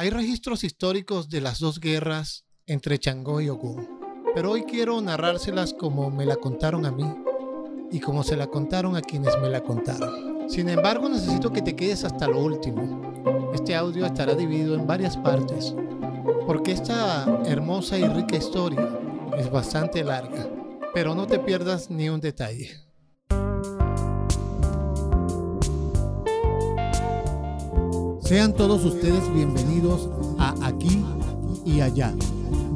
Hay registros históricos de las dos guerras entre Changó y Ogún, pero hoy quiero narrárselas como me la contaron a mí y como se la contaron a quienes me la contaron. Sin embargo, necesito que te quedes hasta lo último. Este audio estará dividido en varias partes, porque esta hermosa y rica historia es bastante larga, pero no te pierdas ni un detalle. Sean todos ustedes bienvenidos a Aquí y Allá,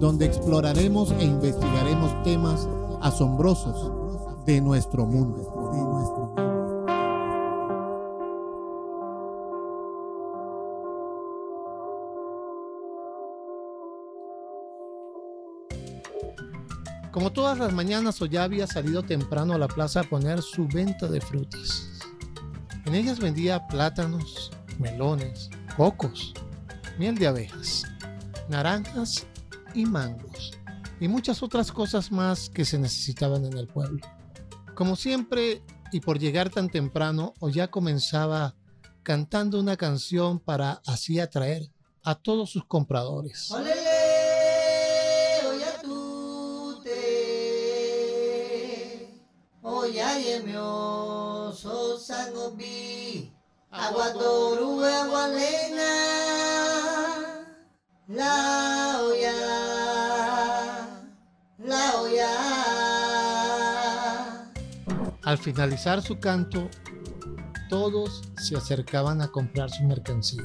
donde exploraremos e investigaremos temas asombrosos de nuestro mundo. Como todas las mañanas, ya había salido temprano a la plaza a poner su venta de frutas. En ellas vendía plátanos, melones, cocos, miel de abejas, naranjas y mangos, y muchas otras cosas más que se necesitaban en el pueblo. Como siempre, y por llegar tan temprano, ya comenzaba cantando una canción para así atraer a todos sus compradores. La olla, la olla. Al finalizar su canto, todos se acercaban a comprar su mercancía.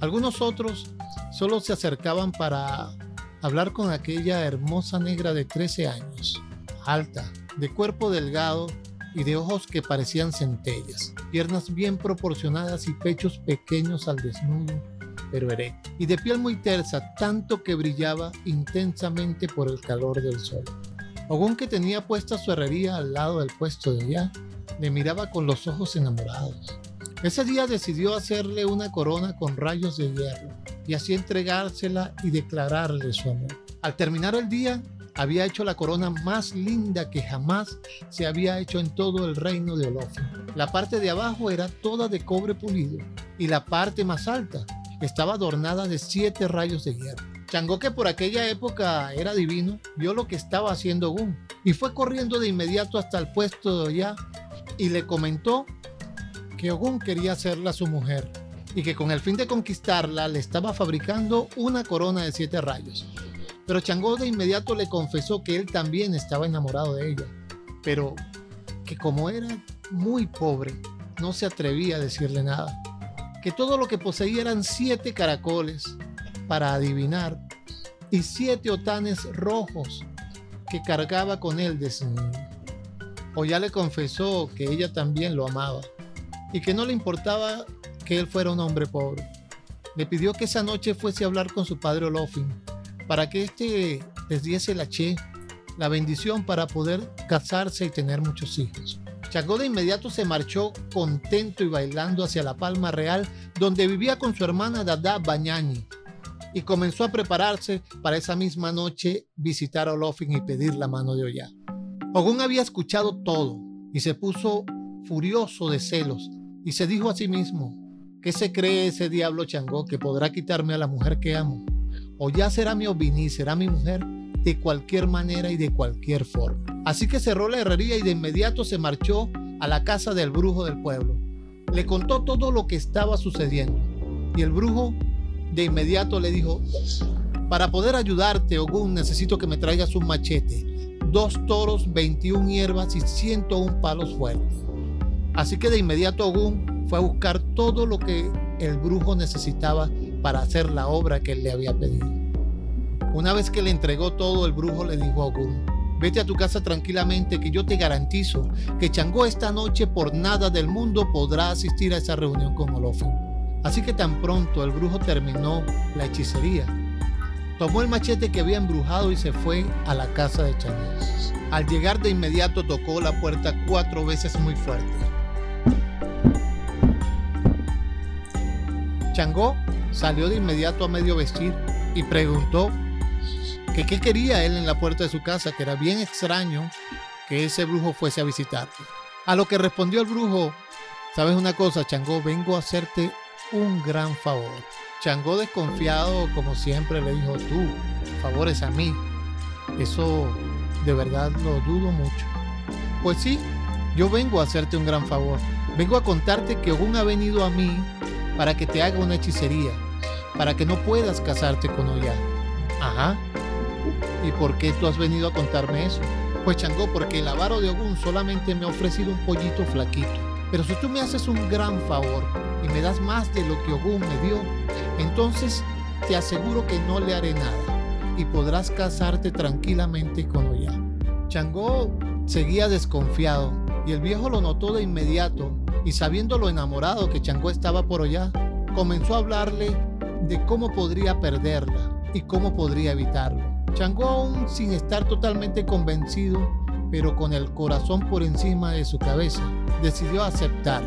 Algunos otros solo se acercaban para hablar con aquella hermosa negra de 13 años, alta, de cuerpo delgado y de ojos que parecían centellas, piernas bien proporcionadas y pechos pequeños al desnudo, pero erecto, y de piel muy tersa, tanto que brillaba intensamente por el calor del sol. Ogún que tenía puesta su herrería al lado del puesto de allá, le miraba con los ojos enamorados. Ese día decidió hacerle una corona con rayos de hierro y así entregársela y declararle su amor. Al terminar el día, había hecho la corona más linda que jamás se había hecho en todo el reino de Olofin. La parte de abajo era toda de cobre pulido y la parte más alta estaba adornada de siete rayos de hierro. Changó, que por aquella época era divino, vio lo que estaba haciendo Gun y fue corriendo de inmediato hasta el puesto de Oya y le comentó que Ogun quería hacerla su mujer y que con el fin de conquistarla le estaba fabricando una corona de siete rayos. Pero Changó de inmediato le confesó que él también estaba enamorado de ella, pero que como era muy pobre, no se atrevía a decirle nada. Que todo lo que poseía eran siete caracoles para adivinar y siete otanes rojos que cargaba con él de O ya le confesó que ella también lo amaba y que no le importaba que él fuera un hombre pobre. Le pidió que esa noche fuese a hablar con su padre Olofin para que éste les diese la che, la bendición para poder casarse y tener muchos hijos. Changó de inmediato se marchó contento y bailando hacia la Palma Real, donde vivía con su hermana Dada Bañani, y comenzó a prepararse para esa misma noche visitar a Olofin y pedir la mano de Oya. Ogún había escuchado todo y se puso furioso de celos y se dijo a sí mismo, ¿qué se cree ese diablo Changó que podrá quitarme a la mujer que amo? O ya será mi Obini, será mi mujer, de cualquier manera y de cualquier forma. Así que cerró la herrería y de inmediato se marchó a la casa del brujo del pueblo. Le contó todo lo que estaba sucediendo y el brujo de inmediato le dijo, para poder ayudarte, Ogún, necesito que me traigas un machete, dos toros, 21 hierbas y 101 palos fuertes. Así que de inmediato Ogún fue a buscar todo lo que el brujo necesitaba para hacer la obra que él le había pedido. Una vez que le entregó todo, el brujo le dijo a Ogún, vete a tu casa tranquilamente que yo te garantizo que Changó esta noche por nada del mundo podrá asistir a esa reunión con Olofin. Así que tan pronto el brujo terminó la hechicería, tomó el machete que había embrujado y se fue a la casa de Changó. Al llegar de inmediato tocó la puerta cuatro veces muy fuerte. Changó salió de inmediato a medio vestir y preguntó que qué quería él en la puerta de su casa, que era bien extraño que ese brujo fuese a visitarte. A lo que respondió el brujo, sabes una cosa, Changó, vengo a hacerte un gran favor. Changó desconfiado, como siempre, le dijo, tú, favores a mí. Eso de verdad lo dudo mucho. Pues sí, yo vengo a hacerte un gran favor. Vengo a contarte que Ogún ha venido a mí para que te haga una hechicería, para que no puedas casarte con Oya. Ajá. ¿Y por qué tú has venido a contarme eso? Pues Changó, porque el avaro de Ogún solamente me ha ofrecido un pollito flaquito. Pero si tú me haces un gran favor y me das más de lo que Ogún me dio, entonces te aseguro que no le haré nada y podrás casarte tranquilamente con Oya. Changó seguía desconfiado y el viejo lo notó de inmediato y sabiendo lo enamorado que Changó estaba por allá, comenzó a hablarle de cómo podría perderla y cómo podría evitarlo. Changó aún sin estar totalmente convencido, pero con el corazón por encima de su cabeza, decidió aceptar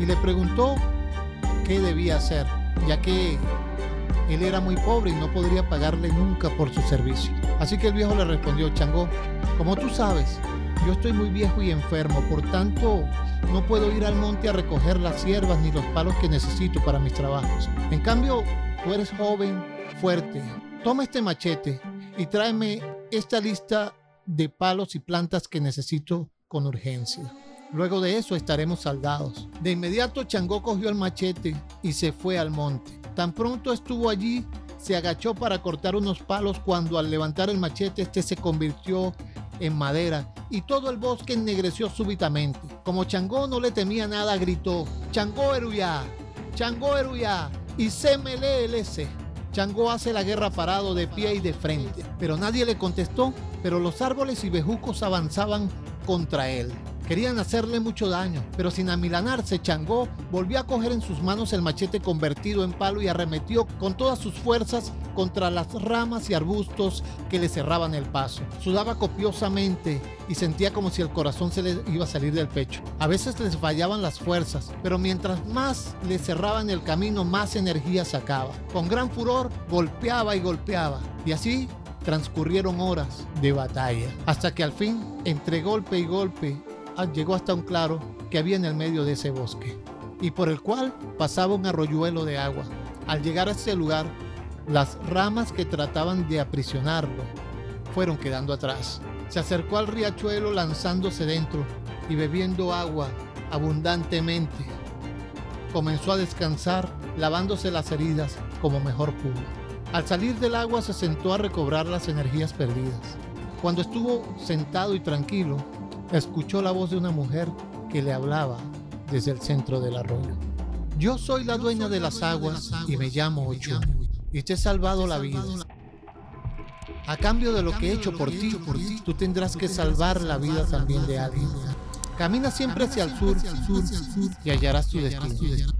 y le preguntó qué debía hacer, ya que él era muy pobre y no podría pagarle nunca por su servicio. Así que el viejo le respondió, Changó, como tú sabes, yo estoy muy viejo y enfermo, por tanto no puedo ir al monte a recoger las hierbas ni los palos que necesito para mis trabajos. En cambio, tú eres joven, fuerte. Toma este machete y tráeme esta lista de palos y plantas que necesito con urgencia. Luego de eso estaremos saldados. De inmediato Changó cogió el machete y se fue al monte. Tan pronto estuvo allí, se agachó para cortar unos palos cuando al levantar el machete este se convirtió en madera y todo el bosque ennegreció súbitamente. Como Changó no le temía nada, gritó, Changó Eruya, Changó Eruya, y ese. Changó hace la guerra parado de pie y de frente, pero nadie le contestó, pero los árboles y bejucos avanzaban contra él. Querían hacerle mucho daño, pero sin amilanarse, Changó volvió a coger en sus manos el machete convertido en palo y arremetió con todas sus fuerzas contra las ramas y arbustos que le cerraban el paso. Sudaba copiosamente y sentía como si el corazón se le iba a salir del pecho. A veces les fallaban las fuerzas, pero mientras más le cerraban el camino, más energía sacaba. Con gran furor golpeaba y golpeaba, y así transcurrieron horas de batalla, hasta que al fin, entre golpe y golpe, llegó hasta un claro que había en el medio de ese bosque y por el cual pasaba un arroyuelo de agua. Al llegar a ese lugar, las ramas que trataban de aprisionarlo fueron quedando atrás. Se acercó al riachuelo lanzándose dentro y bebiendo agua abundantemente. Comenzó a descansar lavándose las heridas como mejor pudo. Al salir del agua se sentó a recobrar las energías perdidas. Cuando estuvo sentado y tranquilo, escuchó la voz de una mujer que le hablaba desde el centro del arroyo. Yo soy la dueña de las aguas y me llamo Ocho y te he salvado la vida. A cambio de lo que he hecho por ti, tú tendrás que salvar la vida también de alguien. Camina siempre hacia el sur y hallarás tu destino.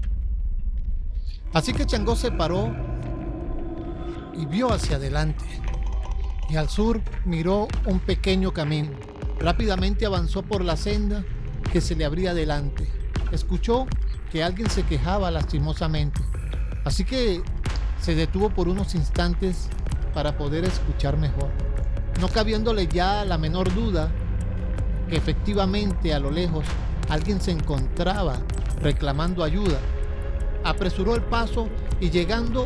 Así que Changó se paró y vio hacia adelante. Y al sur miró un pequeño camino Rápidamente avanzó por la senda que se le abría delante. Escuchó que alguien se quejaba lastimosamente. Así que se detuvo por unos instantes para poder escuchar mejor. No cabiéndole ya la menor duda que efectivamente a lo lejos alguien se encontraba reclamando ayuda. Apresuró el paso y llegando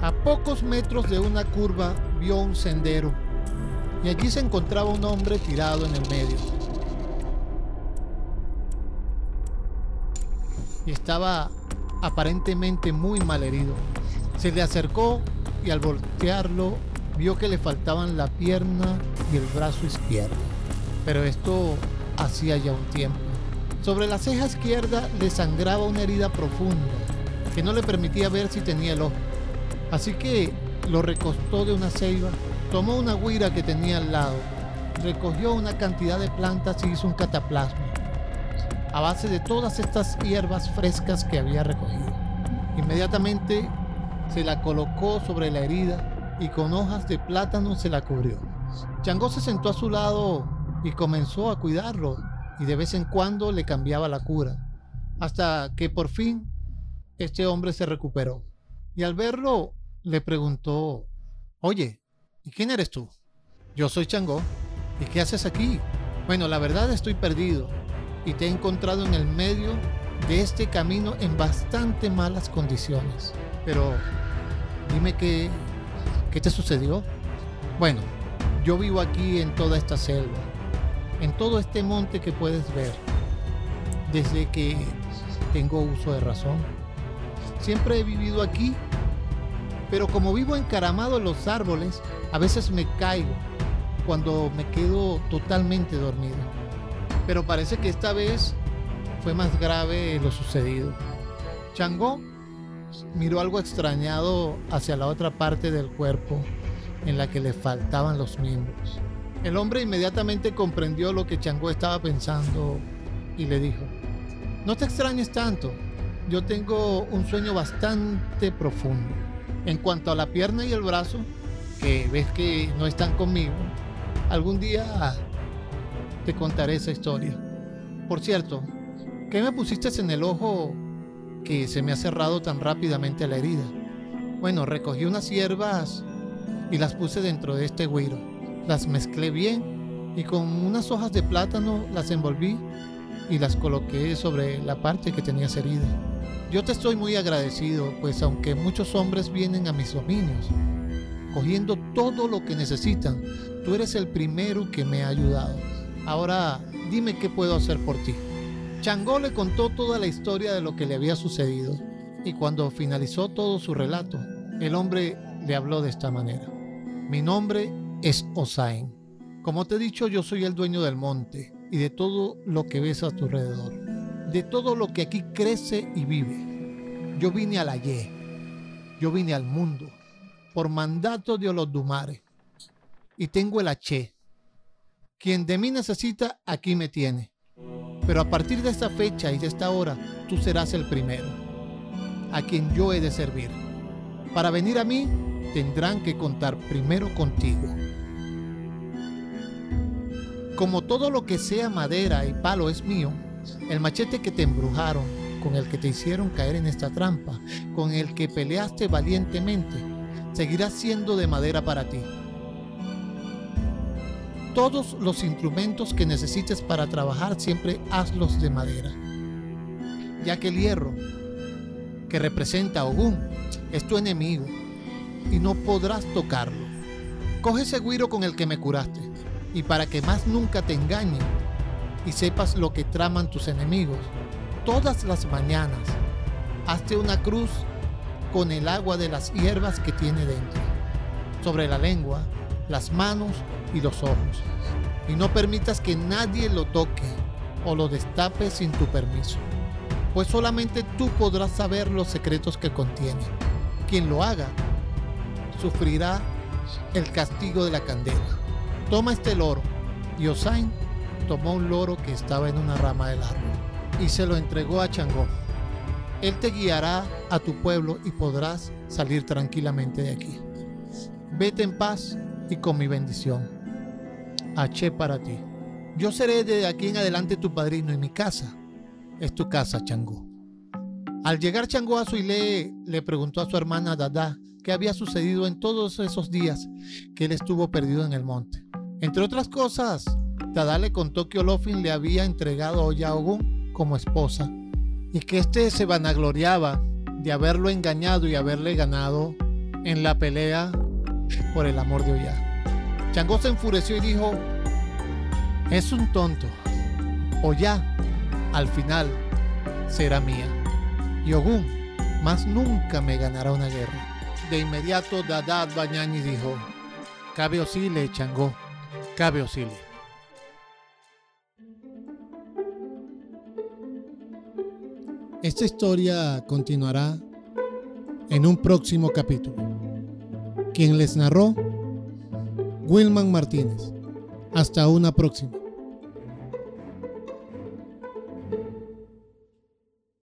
a pocos metros de una curva vio un sendero y allí se encontraba un hombre tirado en el medio. Y estaba aparentemente muy mal herido. Se le acercó y al voltearlo vio que le faltaban la pierna y el brazo izquierdo. Pero esto hacía ya un tiempo. Sobre la ceja izquierda le sangraba una herida profunda que no le permitía ver si tenía el ojo. Así que lo recostó de una ceiba Tomó una guira que tenía al lado, recogió una cantidad de plantas y hizo un cataplasma a base de todas estas hierbas frescas que había recogido. Inmediatamente se la colocó sobre la herida y con hojas de plátano se la cubrió. Changó se sentó a su lado y comenzó a cuidarlo y de vez en cuando le cambiaba la cura, hasta que por fin este hombre se recuperó. Y al verlo le preguntó, oye, ¿Y quién eres tú? Yo soy Changó. ¿Y qué haces aquí? Bueno, la verdad estoy perdido y te he encontrado en el medio de este camino en bastante malas condiciones. Pero dime qué, qué te sucedió. Bueno, yo vivo aquí en toda esta selva, en todo este monte que puedes ver, desde que tengo uso de razón. Siempre he vivido aquí, pero como vivo encaramado en los árboles, a veces me caigo cuando me quedo totalmente dormido. Pero parece que esta vez fue más grave lo sucedido. Changó miró algo extrañado hacia la otra parte del cuerpo en la que le faltaban los miembros. El hombre inmediatamente comprendió lo que Changó estaba pensando y le dijo, no te extrañes tanto, yo tengo un sueño bastante profundo. En cuanto a la pierna y el brazo, que ves que no están conmigo, algún día te contaré esa historia. Por cierto, ¿qué me pusiste en el ojo que se me ha cerrado tan rápidamente la herida? Bueno, recogí unas hierbas y las puse dentro de este güiro. Las mezclé bien y con unas hojas de plátano las envolví y las coloqué sobre la parte que tenías herida. Yo te estoy muy agradecido, pues aunque muchos hombres vienen a mis dominios, cogiendo todo lo que necesitan, tú eres el primero que me ha ayudado. Ahora dime qué puedo hacer por ti. Changó le contó toda la historia de lo que le había sucedido y cuando finalizó todo su relato, el hombre le habló de esta manera. Mi nombre es Osain. Como te he dicho, yo soy el dueño del monte y de todo lo que ves a tu alrededor, de todo lo que aquí crece y vive. Yo vine a la yo vine al mundo por mandato de Olodumare y tengo el H. Quien de mí necesita, aquí me tiene. Pero a partir de esta fecha y de esta hora, tú serás el primero, a quien yo he de servir. Para venir a mí, tendrán que contar primero contigo. Como todo lo que sea madera y palo es mío, el machete que te embrujaron, con el que te hicieron caer en esta trampa, con el que peleaste valientemente, seguirá siendo de madera para ti. Todos los instrumentos que necesites para trabajar siempre hazlos de madera, ya que el hierro, que representa Ogún, es tu enemigo y no podrás tocarlo. Coge ese guiro con el que me curaste, y para que más nunca te engañen y sepas lo que traman tus enemigos, todas las mañanas hazte una cruz con el agua de las hierbas que tiene dentro, sobre la lengua, las manos y los ojos, y no permitas que nadie lo toque o lo destape sin tu permiso, pues solamente tú podrás saber los secretos que contiene. Quien lo haga sufrirá el castigo de la candela. Toma este loro. Y Osain tomó un loro que estaba en una rama del árbol y se lo entregó a Changó. Él te guiará a tu pueblo y podrás salir tranquilamente de aquí. Vete en paz y con mi bendición. H para ti. Yo seré de aquí en adelante tu padrino y mi casa es tu casa, Changó. Al llegar Changó a Suile, le preguntó a su hermana Dada qué había sucedido en todos esos días que él estuvo perdido en el monte. Entre otras cosas, Dada le contó que Olofin le había entregado a Oyaogun como esposa y que éste se vanagloriaba de haberlo engañado y haberle ganado en la pelea por el amor de Oya. Changó se enfureció y dijo, es un tonto. Oya, al final, será mía. Y Ogún más nunca me ganará una guerra. De inmediato Dadad Bañani dijo, cabe osile, Changó, cabe osile. Esta historia continuará en un próximo capítulo. Quien les narró, Wilman Martínez. Hasta una próxima.